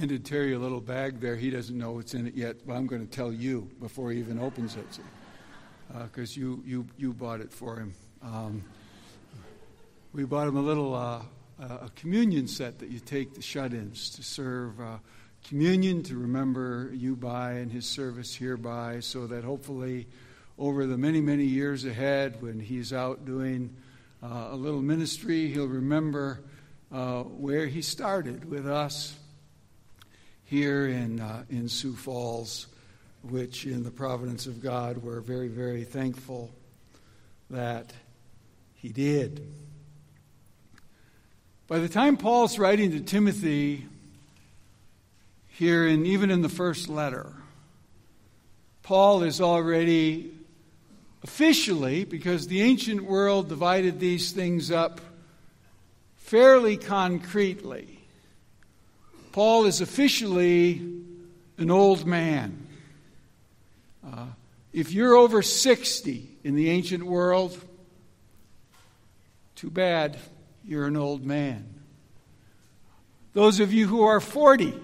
handed Terry a little bag there. He doesn't know what's in it yet, but I'm going to tell you before he even opens it, because uh, you, you, you bought it for him. Um, we bought him a little uh, a communion set that you take to shut-ins to serve uh, communion to remember you by and his service hereby, so that hopefully over the many many years ahead, when he's out doing uh, a little ministry, he'll remember uh, where he started with us here in, uh, in Sioux Falls, which, in the providence of God, we're very, very thankful that he did. By the time Paul's writing to Timothy, here and even in the first letter, Paul is already officially, because the ancient world divided these things up fairly concretely Paul is officially an old man. Uh, if you're over 60 in the ancient world, too bad, you're an old man. Those of you who are 40,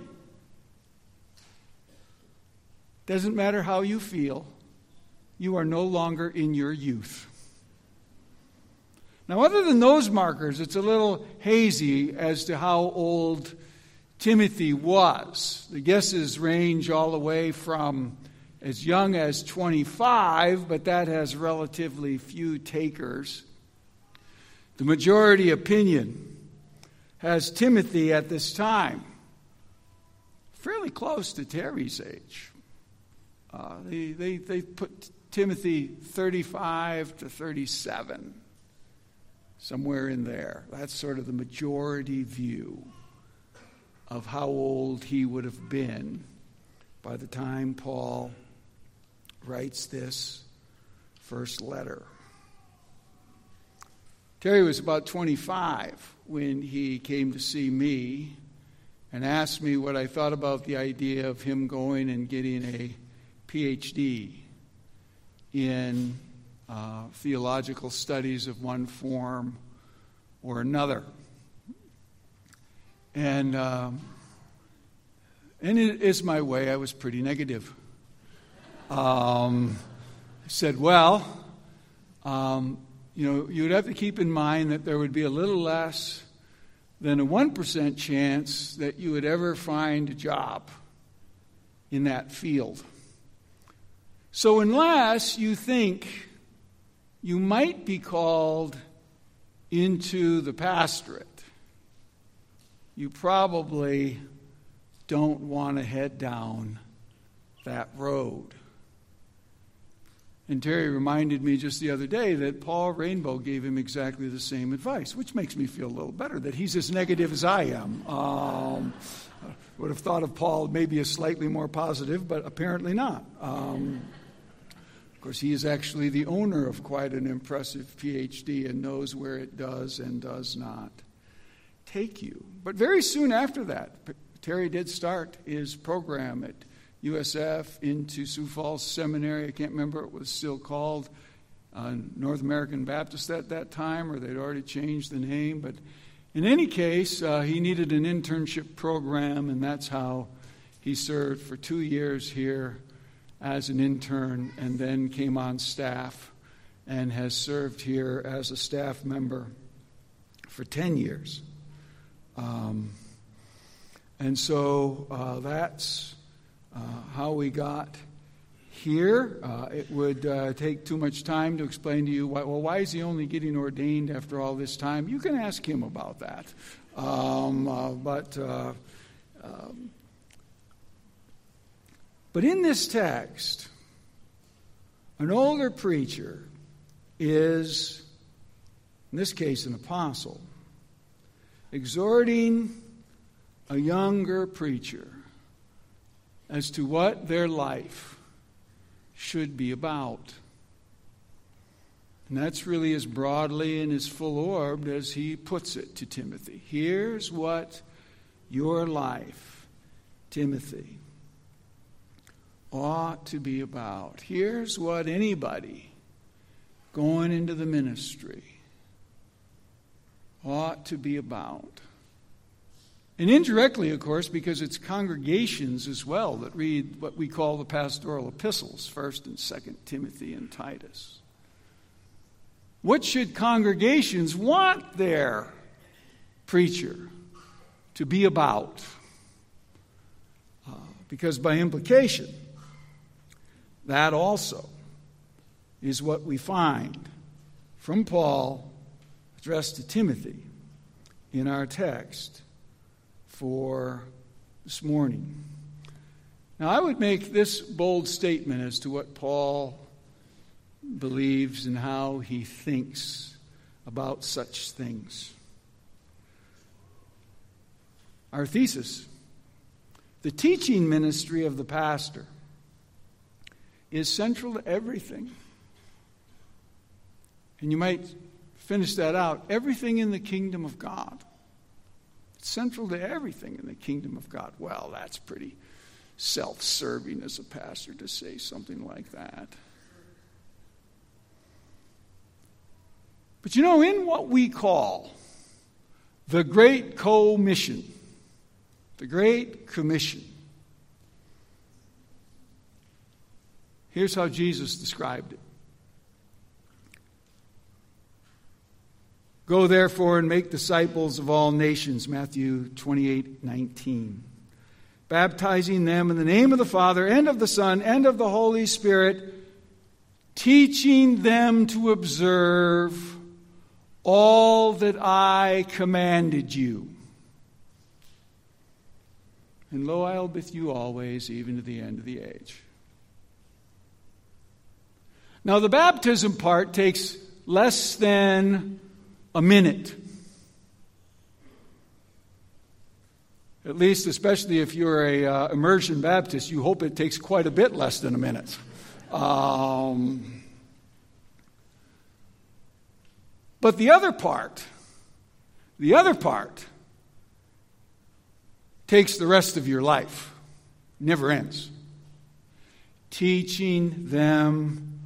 doesn't matter how you feel, you are no longer in your youth. Now, other than those markers, it's a little hazy as to how old Timothy was. The guesses range all the way from as young as 25, but that has relatively few takers. The majority opinion has Timothy at this time fairly close to Terry's age. Uh, they, they, they put Timothy 35 to 37, somewhere in there. That's sort of the majority view of how old he would have been by the time Paul writes this first letter. Terry was about 25 when he came to see me and asked me what I thought about the idea of him going and getting a PhD in uh, theological studies of one form or another. And, um, and it is my way, I was pretty negative. Um, I said, well, um, you know, you'd have to keep in mind that there would be a little less than a 1% chance that you would ever find a job in that field. So, unless you think you might be called into the pastorate, you probably don't want to head down that road. And Terry reminded me just the other day that Paul Rainbow gave him exactly the same advice, which makes me feel a little better that he's as negative as I am. Um, I would have thought of Paul maybe as slightly more positive, but apparently not. Um, of course, he is actually the owner of quite an impressive PhD and knows where it does and does not take you. But very soon after that, Terry did start his program at USF into Sioux Falls Seminary. I can't remember it was still called uh, North American Baptist at that time, or they'd already changed the name. But in any case, uh, he needed an internship program, and that's how he served for two years here as an intern and then came on staff and has served here as a staff member for 10 years. Um, and so uh, that's uh, how we got here. Uh, it would uh, take too much time to explain to you why, well, why is he only getting ordained after all this time? You can ask him about that. Um, uh, but, uh, um, but in this text, an older preacher is, in this case, an apostle exhorting a younger preacher as to what their life should be about. And that's really as broadly and as full orbed as he puts it to Timothy. Here's what your life, Timothy, ought to be about. Here's what anybody going into the ministry ought to be about. And indirectly, of course, because it's congregations as well that read what we call the pastoral epistles, 1st and 2nd Timothy and Titus. What should congregations want their preacher to be about? Uh, because by implication, that also is what we find from Paul addressed to Timothy in our text for this morning. Now, I would make this bold statement as to what Paul believes and how he thinks about such things. Our thesis the teaching ministry of the pastor is central to everything. And you might finish that out everything in the kingdom of God. It's central to everything in the kingdom of God. Well, that's pretty self serving as a pastor to say something like that. But you know, in what we call the Great Commission, the Great Commission, here's how Jesus described it Go therefore and make disciples of all nations, Matthew 28 19. Baptizing them in the name of the Father and of the Son and of the Holy Spirit, teaching them to observe all that I commanded you. And lo, I'll be with you always, even to the end of the age. Now, the baptism part takes less than a minute. At least, especially if you're a uh, immersion Baptist, you hope it takes quite a bit less than a minute. Um, but the other part, the other part, takes the rest of your life. Never ends. Teaching them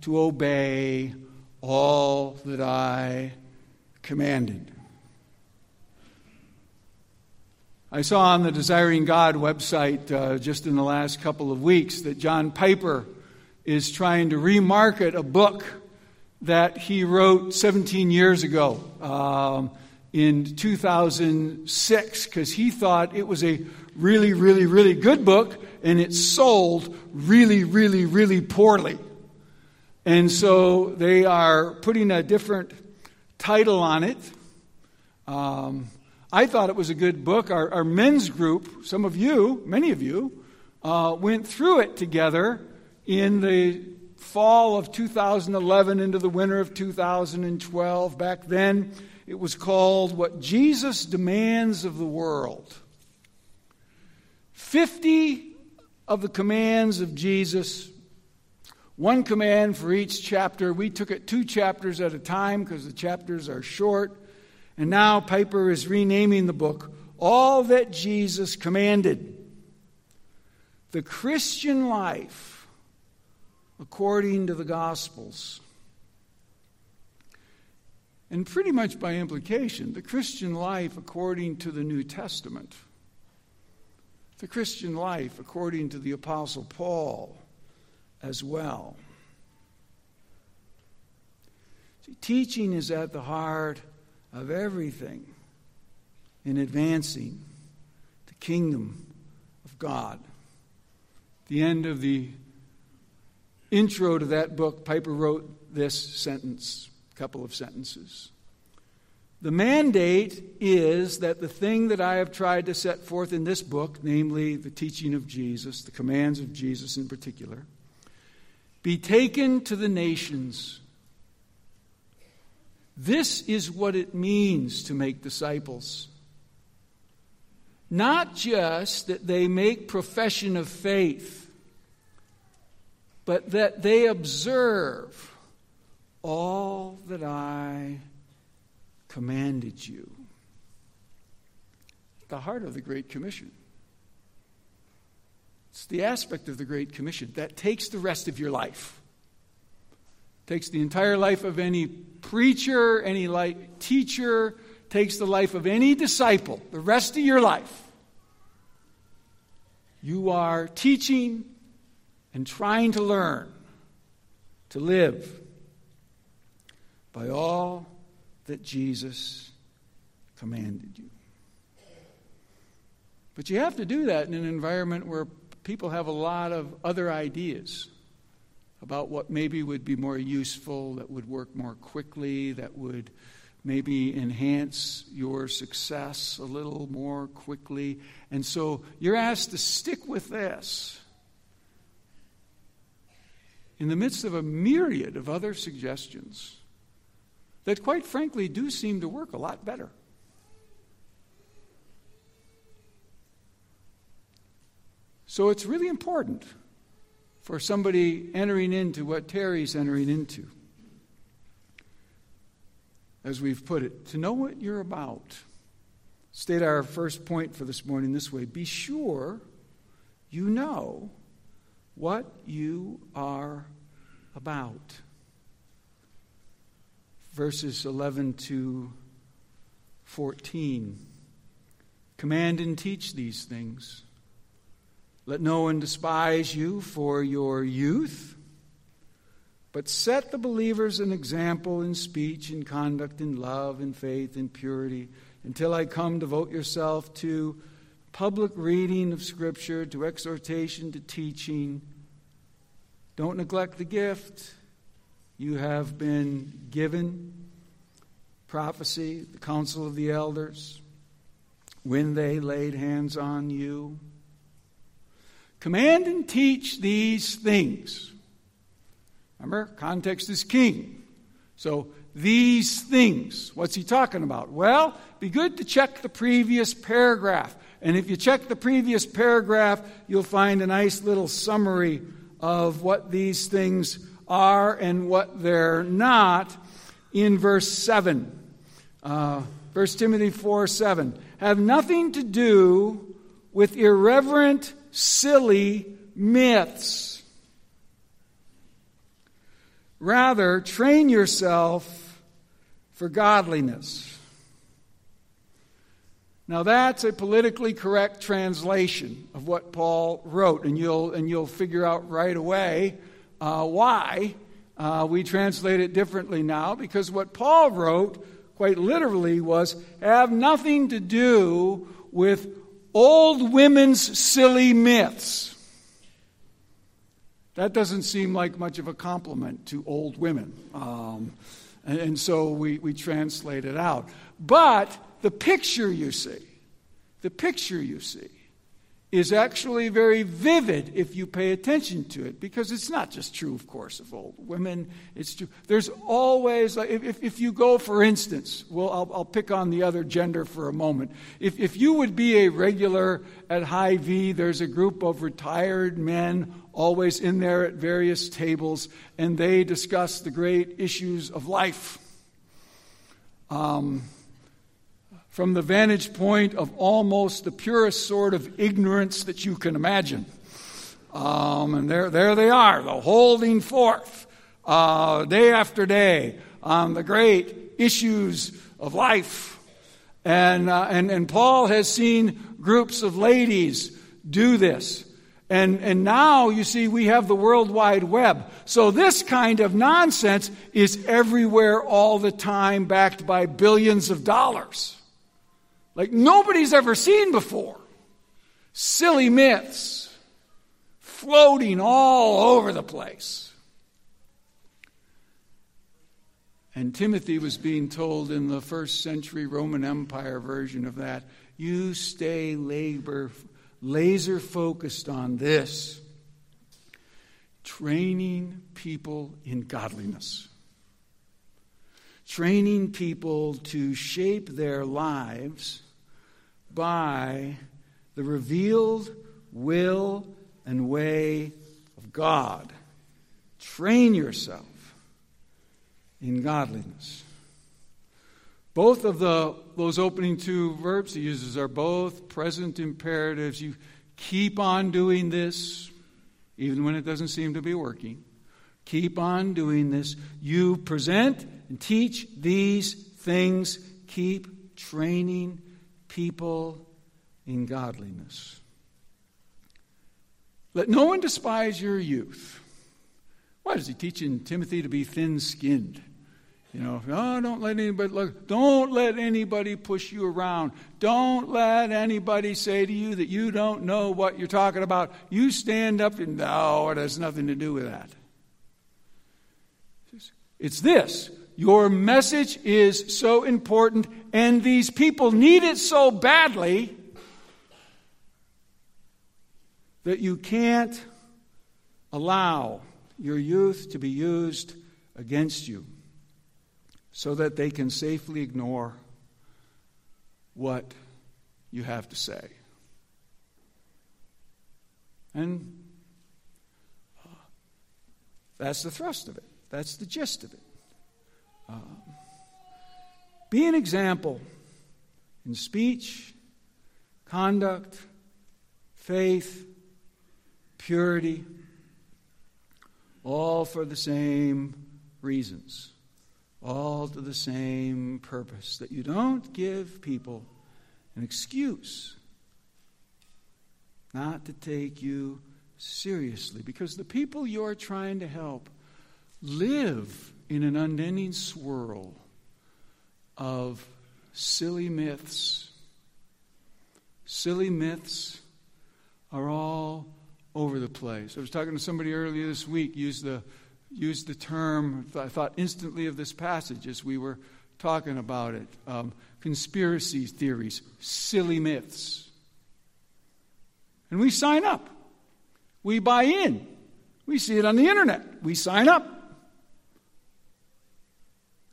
to obey all that I commanded. I saw on the Desiring God website uh, just in the last couple of weeks that John Piper is trying to remarket a book that he wrote 17 years ago um, in 2006 because he thought it was a really, really, really good book and it sold really, really, really poorly. And so they are putting a different title on it. Um, I thought it was a good book. Our, our, men's group, some of you, many of you, uh, went through it together in the fall of 2011 into the winter of 2012. Back then, it was called What Jesus Demands of the World. 50 of the commands of Jesus one command for each chapter. We took it two chapters at a time because the chapters are short. And now Piper is renaming the book All That Jesus Commanded. The Christian Life According to the Gospels. And pretty much by implication, the Christian life according to the New Testament. The Christian life according to the Apostle Paul as well. See, teaching is at the heart of everything in advancing the kingdom of God. The end of the intro to that book, Piper wrote this sentence, a couple of sentences. The mandate is that the thing that I have tried to set forth in this book, namely the teaching of Jesus, the commands of Jesus in particular, be taken to the nations. This is what it means to make disciples. Not just that they make profession of faith, but that they observe all that I commanded you. The heart of the Great Commission. It's the aspect of the Great Commission that takes the rest of your life. Takes the entire life of any preacher, any teacher, takes the life of any disciple, the rest of your life, you are teaching and trying to learn to live by all that Jesus commanded you. But you have to do that in an environment where people have a lot of other ideas about what maybe would be more useful, that would work more quickly, that would maybe enhance your success a little more quickly. And so you're asked to stick with this in the midst of a myriad of other suggestions that, quite frankly, do seem to work a lot better. So it's really important for somebody entering into what Terry's entering into, as we've put it, to know what you're about. State our first point for this morning this way Be sure you know what you are about. Verses 11 to 14. Command and teach these things. Let no one despise you for your youth, but set the believers an example in speech in conduct, in love in faith in purity. Until I come, devote yourself to public reading of Scripture, to exhortation, to teaching. Don't neglect the gift you have been given prophecy, the counsel of the elders, when they laid hands on you. Command and teach these things. Remember, context is king. So, these things, what's he talking about? Well, be good to check the previous paragraph. And if you check the previous paragraph, you'll find a nice little summary of what these things are and what they're not in verse 7. Uh, 1 Timothy 4 7. Have nothing to do with irreverent silly myths. Rather, train yourself for godliness. Now that's a politically correct translation of what Paul wrote, and you'll and you'll figure out right away uh, why uh, we translate it differently now. Because what Paul wrote, quite literally, was have nothing to do with old women's silly myths. That doesn't seem like much of a compliment to old women. Um, and, and so we, we translate it out. But the picture you see, the picture you see, is actually very vivid if you pay attention to it because it's not just true, of course, of old women. It's true. There's always, if, if you go, for instance, well, I'll, I'll pick on the other gender for a moment. If, if you would be a regular at Hy-Vee, there's a group of retired men always in there at various tables, and they discuss the great issues of life. Um, from the vantage point of almost the purest sort of ignorance that you can imagine. Um, and there, there they are, the holding forth uh, day after day on the great issues of life. And, uh, and, and Paul has seen groups of ladies do this. And, and now, you see, we have the World Wide Web. So this kind of nonsense is everywhere all the time, backed by billions of dollars like nobody's ever seen before. Silly myths floating all over the place. And Timothy was being told in the first century Roman Empire version of that you stay labor, laser focused on this training people in godliness, training people to shape their lives by the revealed will and way of God. Train yourself in godliness. Both of the, those opening two verbs he uses are both present imperatives. You keep on doing this, even when it doesn't seem to be working. Keep on doing this. You present and teach these things. Keep training people in godliness. Let no one despise your youth. Why is he teaching Timothy to be thin skinned? You know, oh, don't let anybody look, don't let anybody push you around. Don't let anybody say to you that you don't know what you're talking about. You stand up and no, it has nothing to do with that. It's this. Your message is so important, and these people need it so badly that you can't allow your youth to be used against you so that they can safely ignore what you have to say. And uh, that's the thrust of it, that's the gist of it. Be an example in speech, conduct, faith, purity, all for the same reasons all to the same purpose that you don't give people an excuse not to take you seriously because the people you're trying to help live in an unending swirl of silly myths. Silly myths are all over the place. I was talking to somebody earlier this week, used the used the term, I thought instantly of this passage as we were talking about it um, conspiracy theories, silly myths. And we sign up, we buy in, we see it on the internet, we sign up.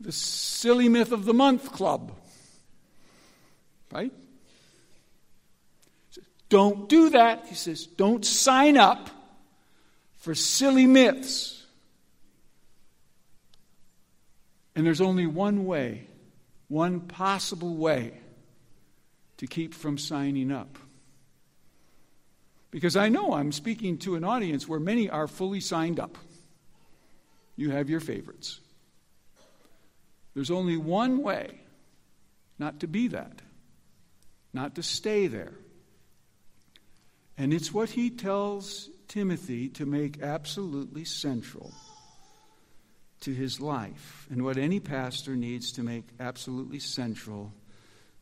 The Silly Myth of the Month Club. Right? Don't do that. He says, don't sign up for silly myths. And there's only one way, one possible way to keep from signing up. Because I know I'm speaking to an audience where many are fully signed up. You have your favorites. There's only one way not to be that, not to stay there. And it's what he tells Timothy to make absolutely central to his life and what any pastor needs to make absolutely central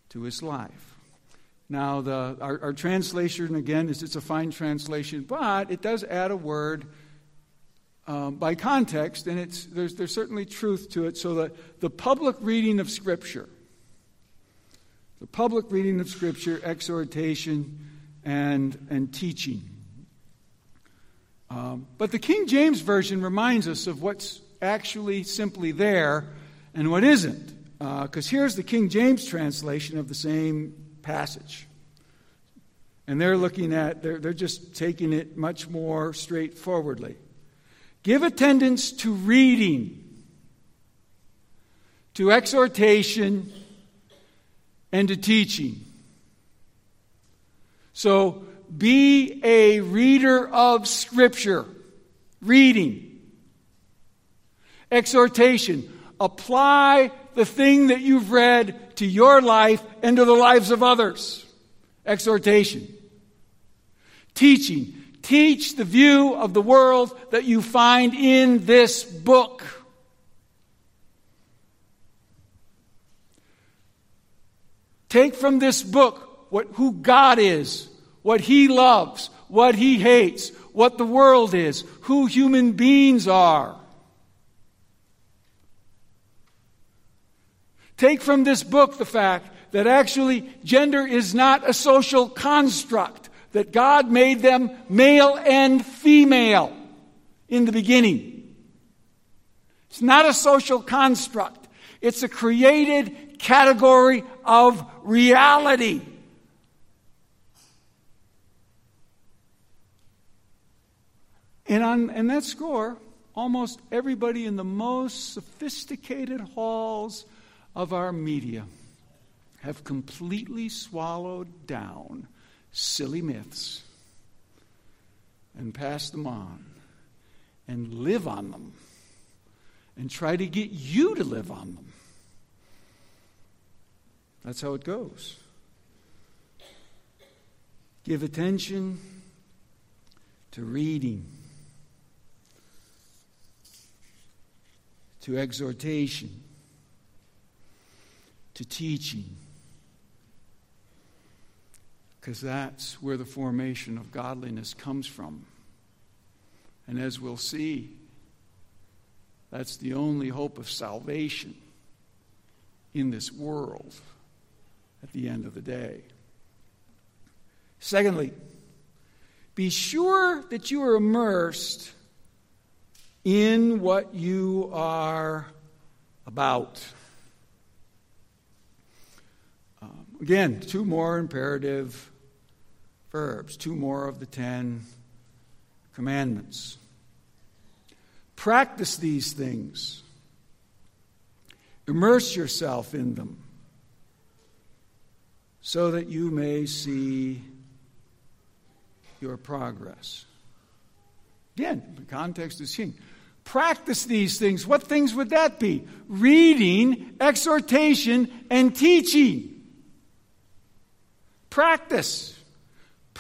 to his life. Now, the, our, our translation, again, is it's a fine translation, but it does add a word um, by context, and it's, there's, there's certainly truth to it. So, the, the public reading of Scripture, the public reading of Scripture, exhortation, and, and teaching. Um, but the King James Version reminds us of what's actually simply there and what isn't. Because uh, here's the King James translation of the same passage. And they're looking at, they're, they're just taking it much more straightforwardly. Give attendance to reading, to exhortation, and to teaching. So be a reader of Scripture, reading exhortation. Apply the thing that you've read to your life and to the lives of others. Exhortation. Teaching. Teach the view of the world that you find in this book. Take from this book what, who God is, what He loves, what He hates, what the world is, who human beings are. Take from this book the fact that actually gender is not a social construct, that God made them male and female in the beginning. It's not a social construct, it's a created category of reality. And on and that score, almost everybody in the most sophisticated halls of our media have completely swallowed down silly myths and pass them on and live on them and try to get you to live on them. That's how it goes. Give attention to reading, to exhortation, to teaching, because that's where the formation of godliness comes from. And as we'll see, that's the only hope of salvation in this world at the end of the day. Secondly, be sure that you are immersed in what you are about. Um, again, two more imperative verbs, two more of the Ten Commandments. Practice these things, immerse yourself in them so that you may see your progress. Again, the context is king. Practice these things. What things would that be? Reading, exhortation, and teaching. Practice.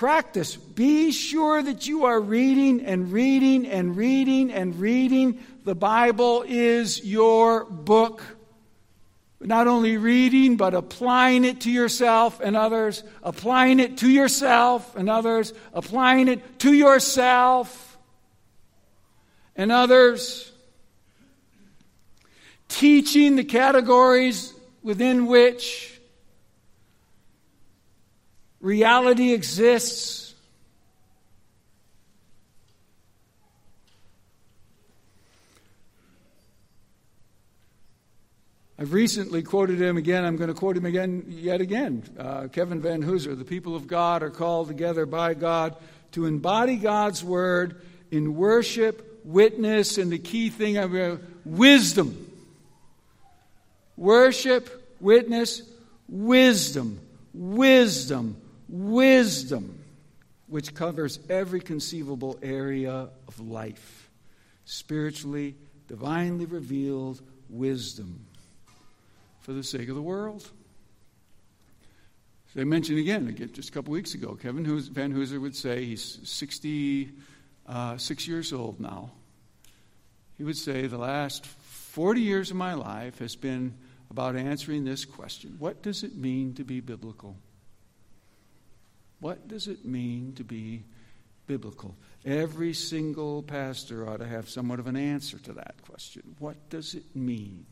Practice. Be sure that you are reading and reading and reading and reading. The Bible is your book not only reading, but applying it to yourself and others, applying it to yourself and others, applying it to yourself and others, teaching the categories within which reality exists I've recently quoted him again. I'm going to quote him again yet again. Uh, Kevin Vanhoozer. The people of God are called together by God to embody God's word in worship, witness, and the key thing of uh, wisdom. Worship, witness, wisdom, wisdom, wisdom, which covers every conceivable area of life. Spiritually, divinely revealed wisdom for the sake of the world. I mentioned again, again just a couple weeks ago, Kevin Vanhoozer would say he's 66 uh, years old now. He would say the last 40 years of my life has been about answering this question What does it mean to be biblical? What does it mean to be biblical? Every single pastor ought to have somewhat of an answer to that question. What does it mean?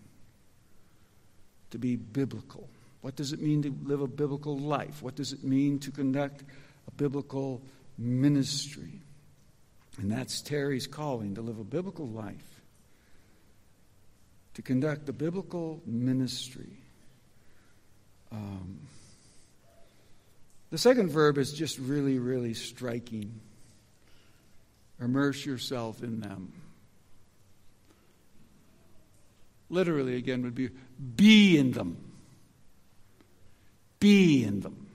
to be biblical? What does it mean to live a biblical life? What does it mean to conduct a biblical ministry? And that's Terry's calling to live a biblical life, to conduct a biblical ministry. Um, the second verb is just really, really striking. Immerse yourself in them literally again would be be in them. Be in them.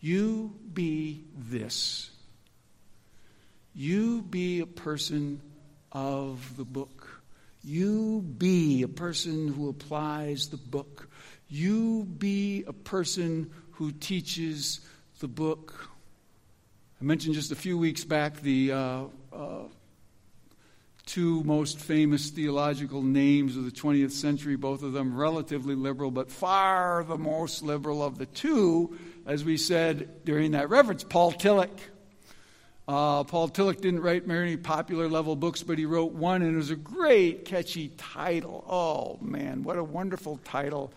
You be this. You be a person of the book. You be a person who applies the book. You be a person who teaches the book. I mentioned just a few weeks back the uh, uh, two most famous theological names of the 20th century, both of them relatively liberal, but far the most liberal of the two, as we said during that reference, Paul Tillich. Uh, Paul Tillich didn't write many popular level books, but he wrote one, and it was a great, catchy title. Oh, man, what a wonderful title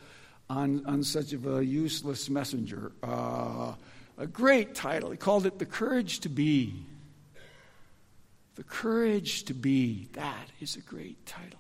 on, on such of a useless messenger. Uh, a great title. He called it The Courage to Be. The courage to be, that is a great title.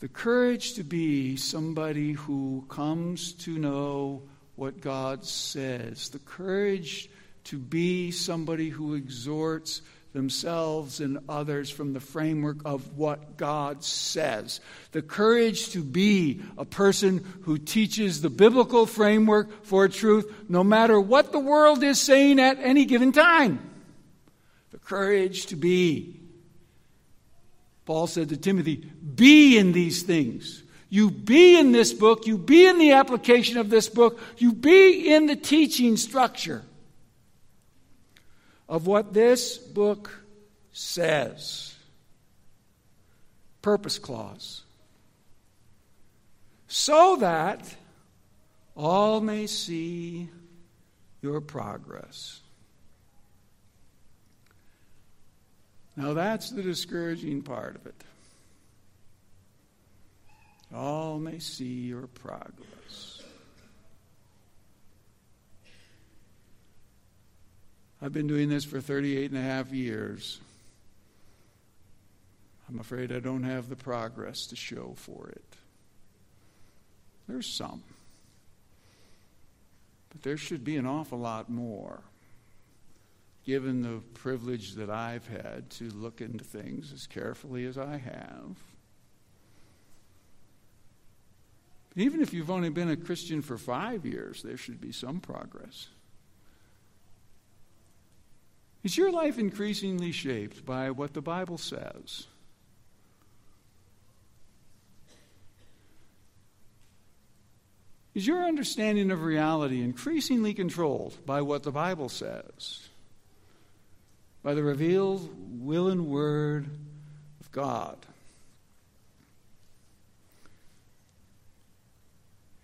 The courage to be somebody who comes to know what God says. The courage to be somebody who exhorts themselves and others from the framework of what God says. The courage to be a person who teaches the biblical framework for truth no matter what the world is saying at any given time The courage to be. Paul said to Timothy, Be in these things. You be in this book, you be in the application of this book, you be in the teaching structure of what this book says. Purpose clause. So that all may see your progress. Now, that's the discouraging part of it. All may see your progress. I've been doing this for 38 and a half years. I'm afraid I don't have the progress to show for it. There's some. But there should be an awful lot more, given the privilege that I've had to look into things as carefully as I have. Even if you've only been a Christian for five years, there should be some progress. Is your life increasingly shaped by what the Bible says? Is your understanding of reality increasingly controlled by what the Bible says? By the revealed will and word of God?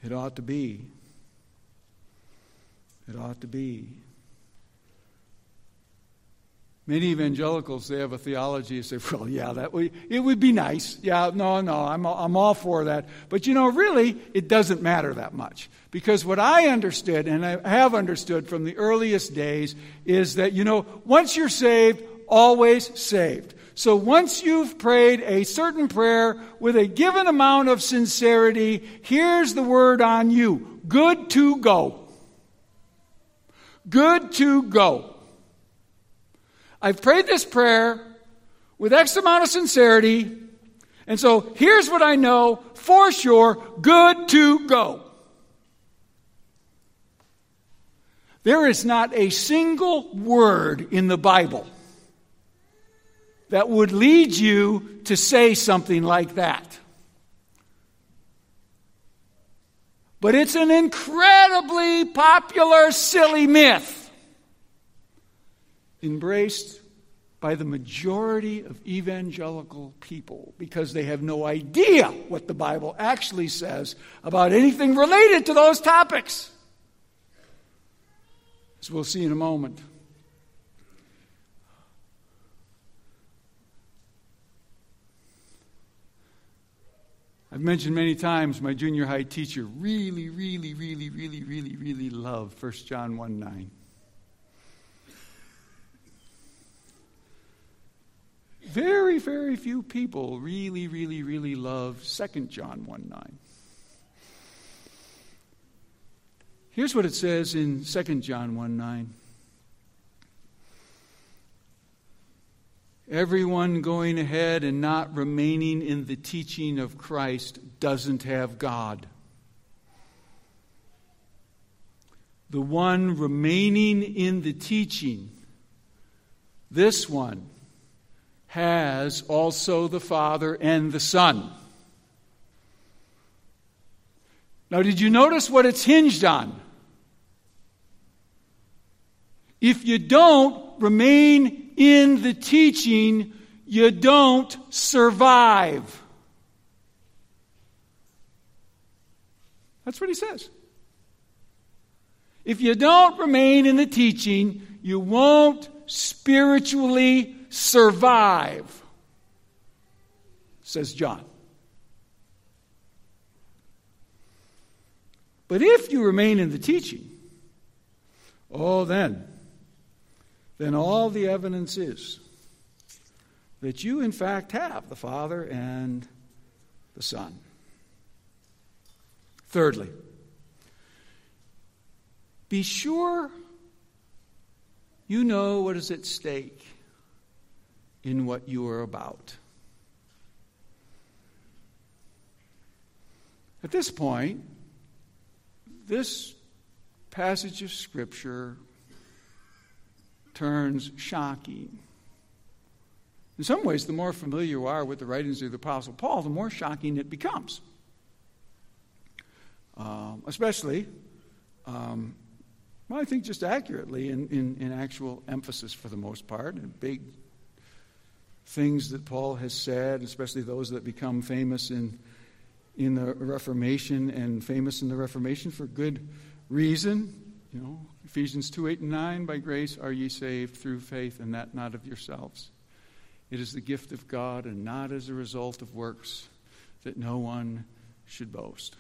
It ought to be. It ought to be. Many evangelicals, they have a theology. Say, well, yeah, that would, it would be nice. Yeah, no, no, I'm, I'm all for that. But you know, really, it doesn't matter that much. Because what I understood, and I have understood from the earliest days, is that, you know, once you're saved, always saved. So once you've prayed a certain prayer with a given amount of sincerity, here's the word on you good to go. Good to go. I've prayed this prayer with X amount of sincerity, and so here's what I know for sure good to go. There is not a single word in the Bible that would lead you to say something like that. But it's an incredibly popular, silly myth embraced by the majority of evangelical people because they have no idea what the Bible actually says about anything related to those topics. As we'll see in a moment. I've mentioned many times my junior high teacher really, really, really, really, really, really loved 1 John 1 9. Very, very few people really, really, really love 2 John 1 9. Here's what it says in 2 John 1 9. Everyone going ahead and not remaining in the teaching of Christ doesn't have God. The one remaining in the teaching, this one, has also the Father and the Son. Now, did you notice what it's hinged on? If you don't remain in the teaching, you don't survive. That's what he says. If you don't remain in the teaching, you won't spiritually survive, says John. But if you remain in the teaching, oh, then, then all the evidence is that you, in fact, have the Father and the Son. Thirdly, be sure you know what is at stake in what you are about. At this point, this passage of Scripture turns shocking. In some ways, the more familiar you are with the writings of the Apostle Paul, the more shocking it becomes. um, especially, um, well, I think just accurately in, in, in actual emphasis for the most part, and big things that Paul has said, especially those that become famous in, in the Reformation and famous in the Reformation for good reason. You know, Ephesians 2 8 and 9, by grace are ye saved through faith, and that not of yourselves. It is the gift of God, and not as a result of works, that no one should boast.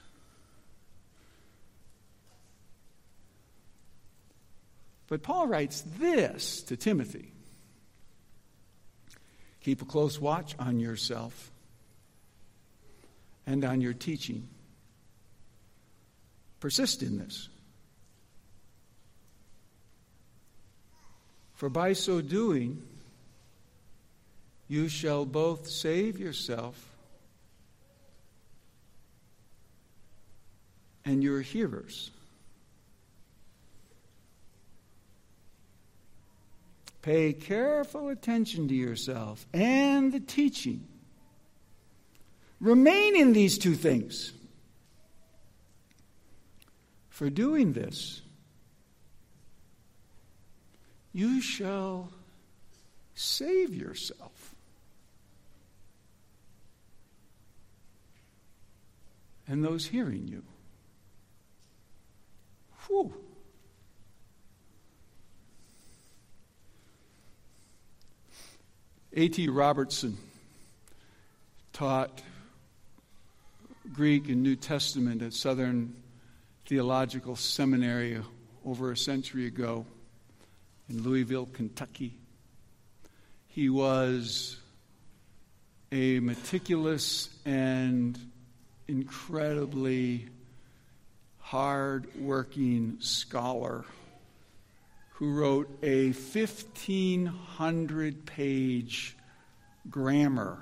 But Paul writes this to Timothy Keep a close watch on yourself and on your teaching. Persist in this. For by so doing, you shall both save yourself and your hearers. Pay careful attention to yourself and the teaching. Remain in these two things. For doing this, you shall save yourself. And those hearing you. Whew. A.T. Robertson taught Greek and New Testament at Southern Theological Seminary over a century ago in Louisville, Kentucky. He was a meticulous and incredibly hard working scholar who wrote a 1,500 page grammar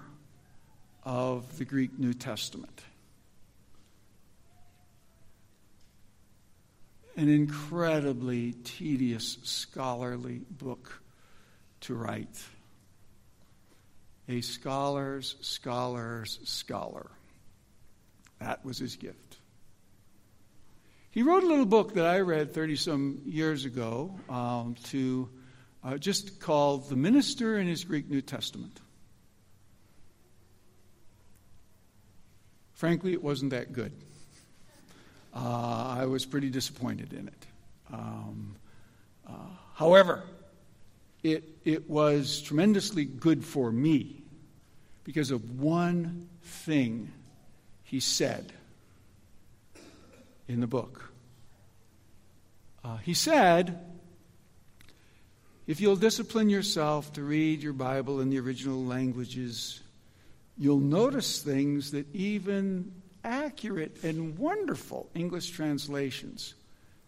of the Greek New Testament. An incredibly tedious scholarly book to write. A scholar's scholar's scholar. That was his gift. He wrote a little book that I read 30 some years ago um, to uh, just called The Minister in His Greek New Testament. Frankly, it wasn't that good. Uh, I was pretty disappointed in it. Um, uh, however, it, it was tremendously good for me because of one thing he said in the book. Uh, he said, if you'll discipline yourself to read your Bible in the original languages, you'll notice things that even accurate and wonderful English translations,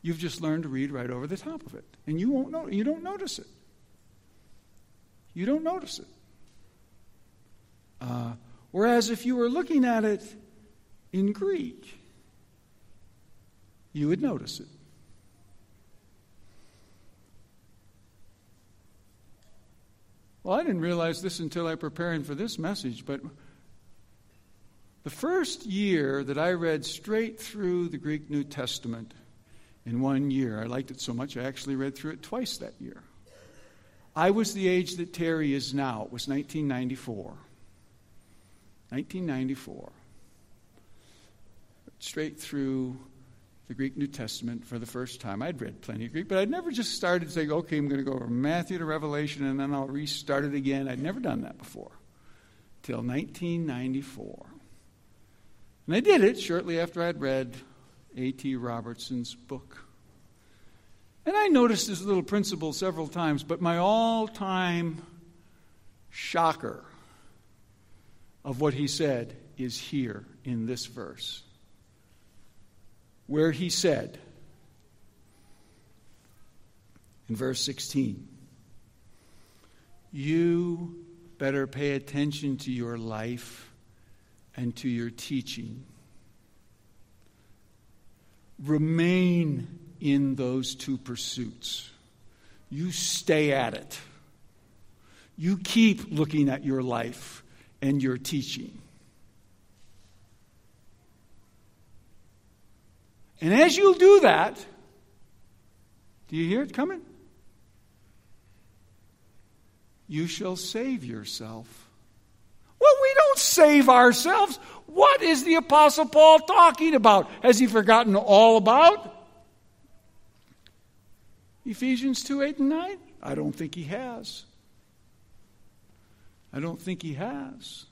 you've just learned to read right over the top of it. And you won't know you don't notice it. You don't notice it. Uh, whereas if you were looking at it in Greek, you would notice it. Well, I didn't realize this until I preparing for this message, but the first year that I read straight through the Greek New Testament in one year, I liked it so much I actually read through it twice that year. I was the age that Terry is now. It was 1994. 1994. Straight through the Greek New Testament for the first time. I'd read plenty of Greek, but I'd never just started saying, okay, I'm going to go from Matthew to Revelation and then I'll restart it again. I'd never done that before till 1994. And I did it shortly after I'd read A.T. Robertson's book. And I noticed this little principle several times, but my all time shocker of what he said is here in this verse where he said in verse 16, You better pay attention to your life and to your teaching. Remain in those two pursuits. You stay at it. You keep looking at your life and your teaching. And as you do that, do you hear it coming? You shall save yourself. Well, we don't save ourselves. What is the Apostle Paul talking about? Has he forgotten all about? Ephesians 2 8 and 9? I don't think he has. I don't think he has.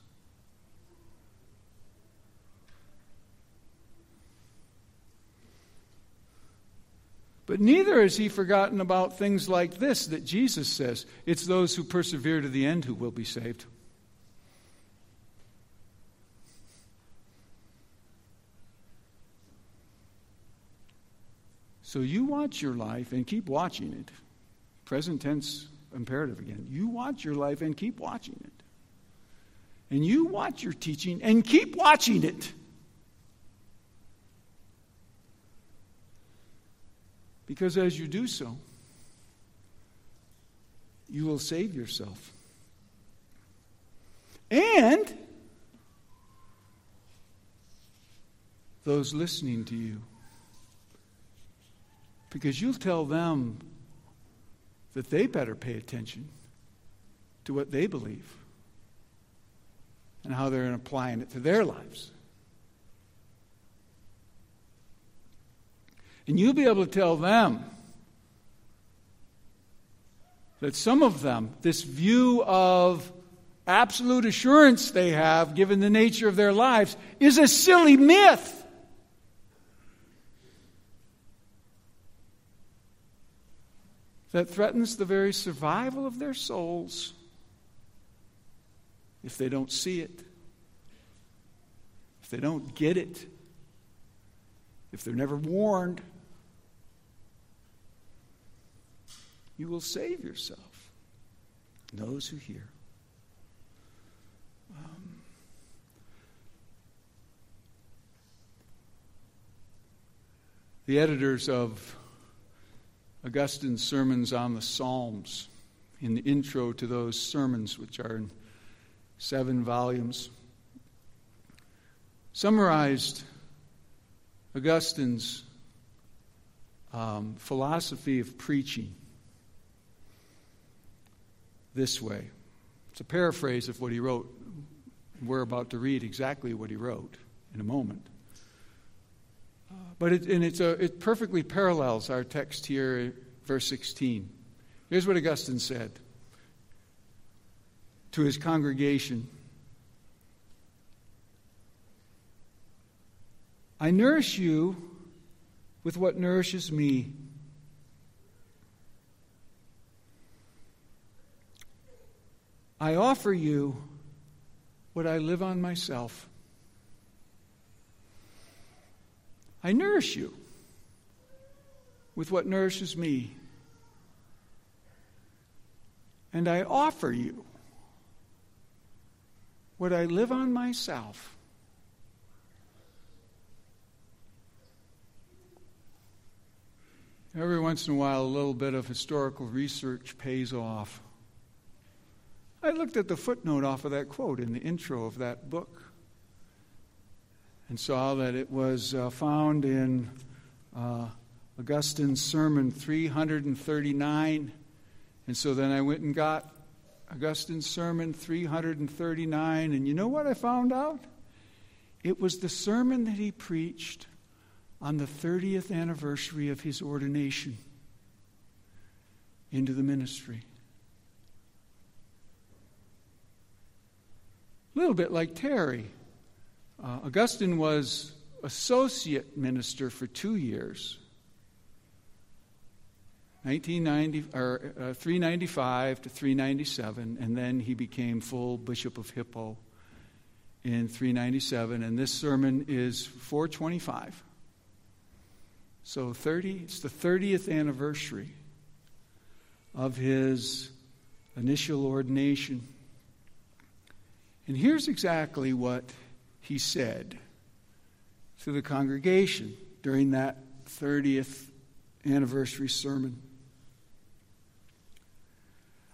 But neither has he forgotten about things like this that Jesus says it's those who persevere to the end who will be saved. So you watch your life and keep watching it. Present tense imperative again. You watch your life and keep watching it. And you watch your teaching and keep watching it. Because as you do so, you will save yourself. And those listening to you. Because you'll tell them that they better pay attention to what they believe and how they're applying it to their lives. And you'll be able to tell them that some of them, this view of absolute assurance they have, given the nature of their lives, is a silly myth. That threatens the very survival of their souls if they don't see it, if they don't get it, if they're never warned. You will save yourself. Those who hear. Um, the editors of Augustine's sermons on the Psalms, in the intro to those sermons, which are in seven volumes, summarized Augustine's um, philosophy of preaching this way. It's a paraphrase of what he wrote. We're about to read exactly what he wrote in a moment. But it, and it's a, it perfectly parallels our text here, verse 16. Here's what Augustine said to his congregation I nourish you with what nourishes me. I offer you what I live on myself. I nourish you with what nourishes me. And I offer you what I live on myself. Every once in a while, a little bit of historical research pays off. I looked at the footnote off of that quote in the intro of that book and saw that it was uh, found in uh, Augustine's sermon 339. And so then I went and got Augustine's sermon 339. And you know what I found out? It was the sermon that he preached on the 30th anniversary of his ordination into the ministry. A little bit like Terry. Uh, Augustine was associate minister for two years. 1990, or, uh, 395 to 397, and then he became full Bishop of Hippo in 397. And this sermon is 425. So 30, it's the 30th anniversary of his initial ordination. And here's exactly what he said to the congregation during that 30th anniversary sermon.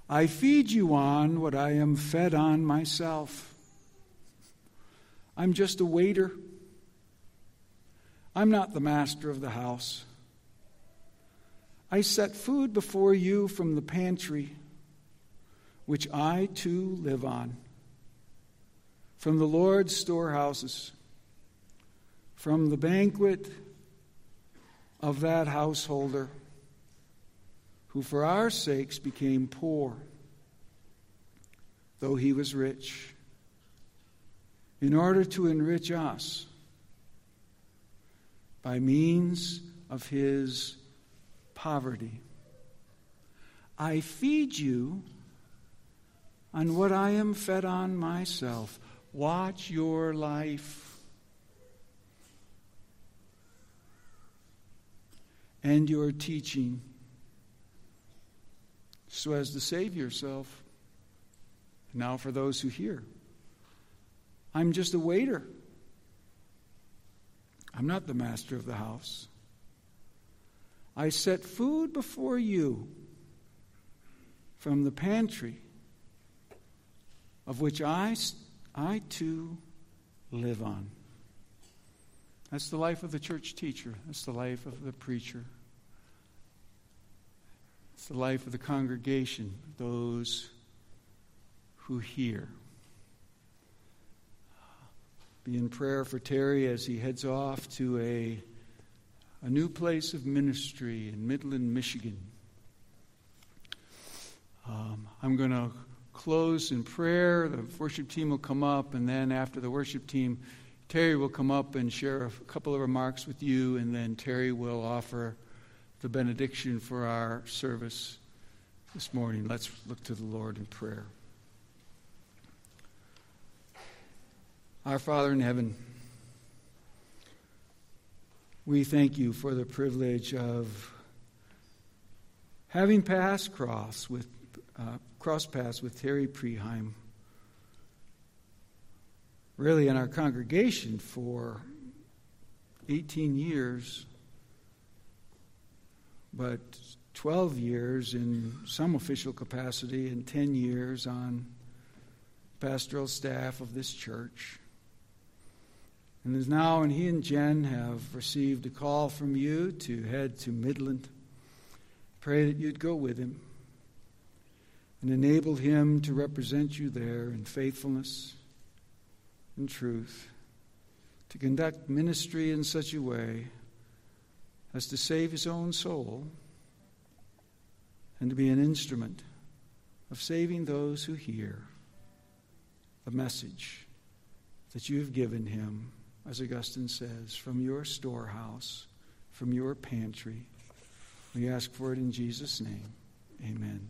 I feed you on what I am fed on myself. I'm just a waiter. I'm not the master of the house. I set food before you from the pantry, which I too live on, from the Lord's storehouses, from the banquet of that householder who for our sakes became poor, though he was rich, in order to enrich us by means of his poverty. I feed you on what I am fed on myself. Watch your life. And your teaching so as to save yourself. Now, for those who hear, I'm just a waiter. I'm not the master of the house. I set food before you from the pantry of which I, I too live on. That's the life of the church teacher. That's the life of the preacher. It's the life of the congregation, those who hear. Be in prayer for Terry as he heads off to a, a new place of ministry in Midland, Michigan. Um, I'm going to close in prayer. The worship team will come up, and then after the worship team, Terry will come up and share a couple of remarks with you, and then Terry will offer the benediction for our service this morning. Let's look to the Lord in prayer. Our Father in heaven, we thank you for the privilege of having passed cross with uh, cross paths with Terry Preheim, really in our congregation for 18 years but 12 years in some official capacity and 10 years on pastoral staff of this church. And as now, and he and Jen have received a call from you to head to Midland. Pray that you'd go with him and enable him to represent you there in faithfulness and truth, to conduct ministry in such a way as to save his own soul and to be an instrument of saving those who hear the message that you have given him, as Augustine says, from your storehouse, from your pantry. We ask for it in Jesus' name. Amen.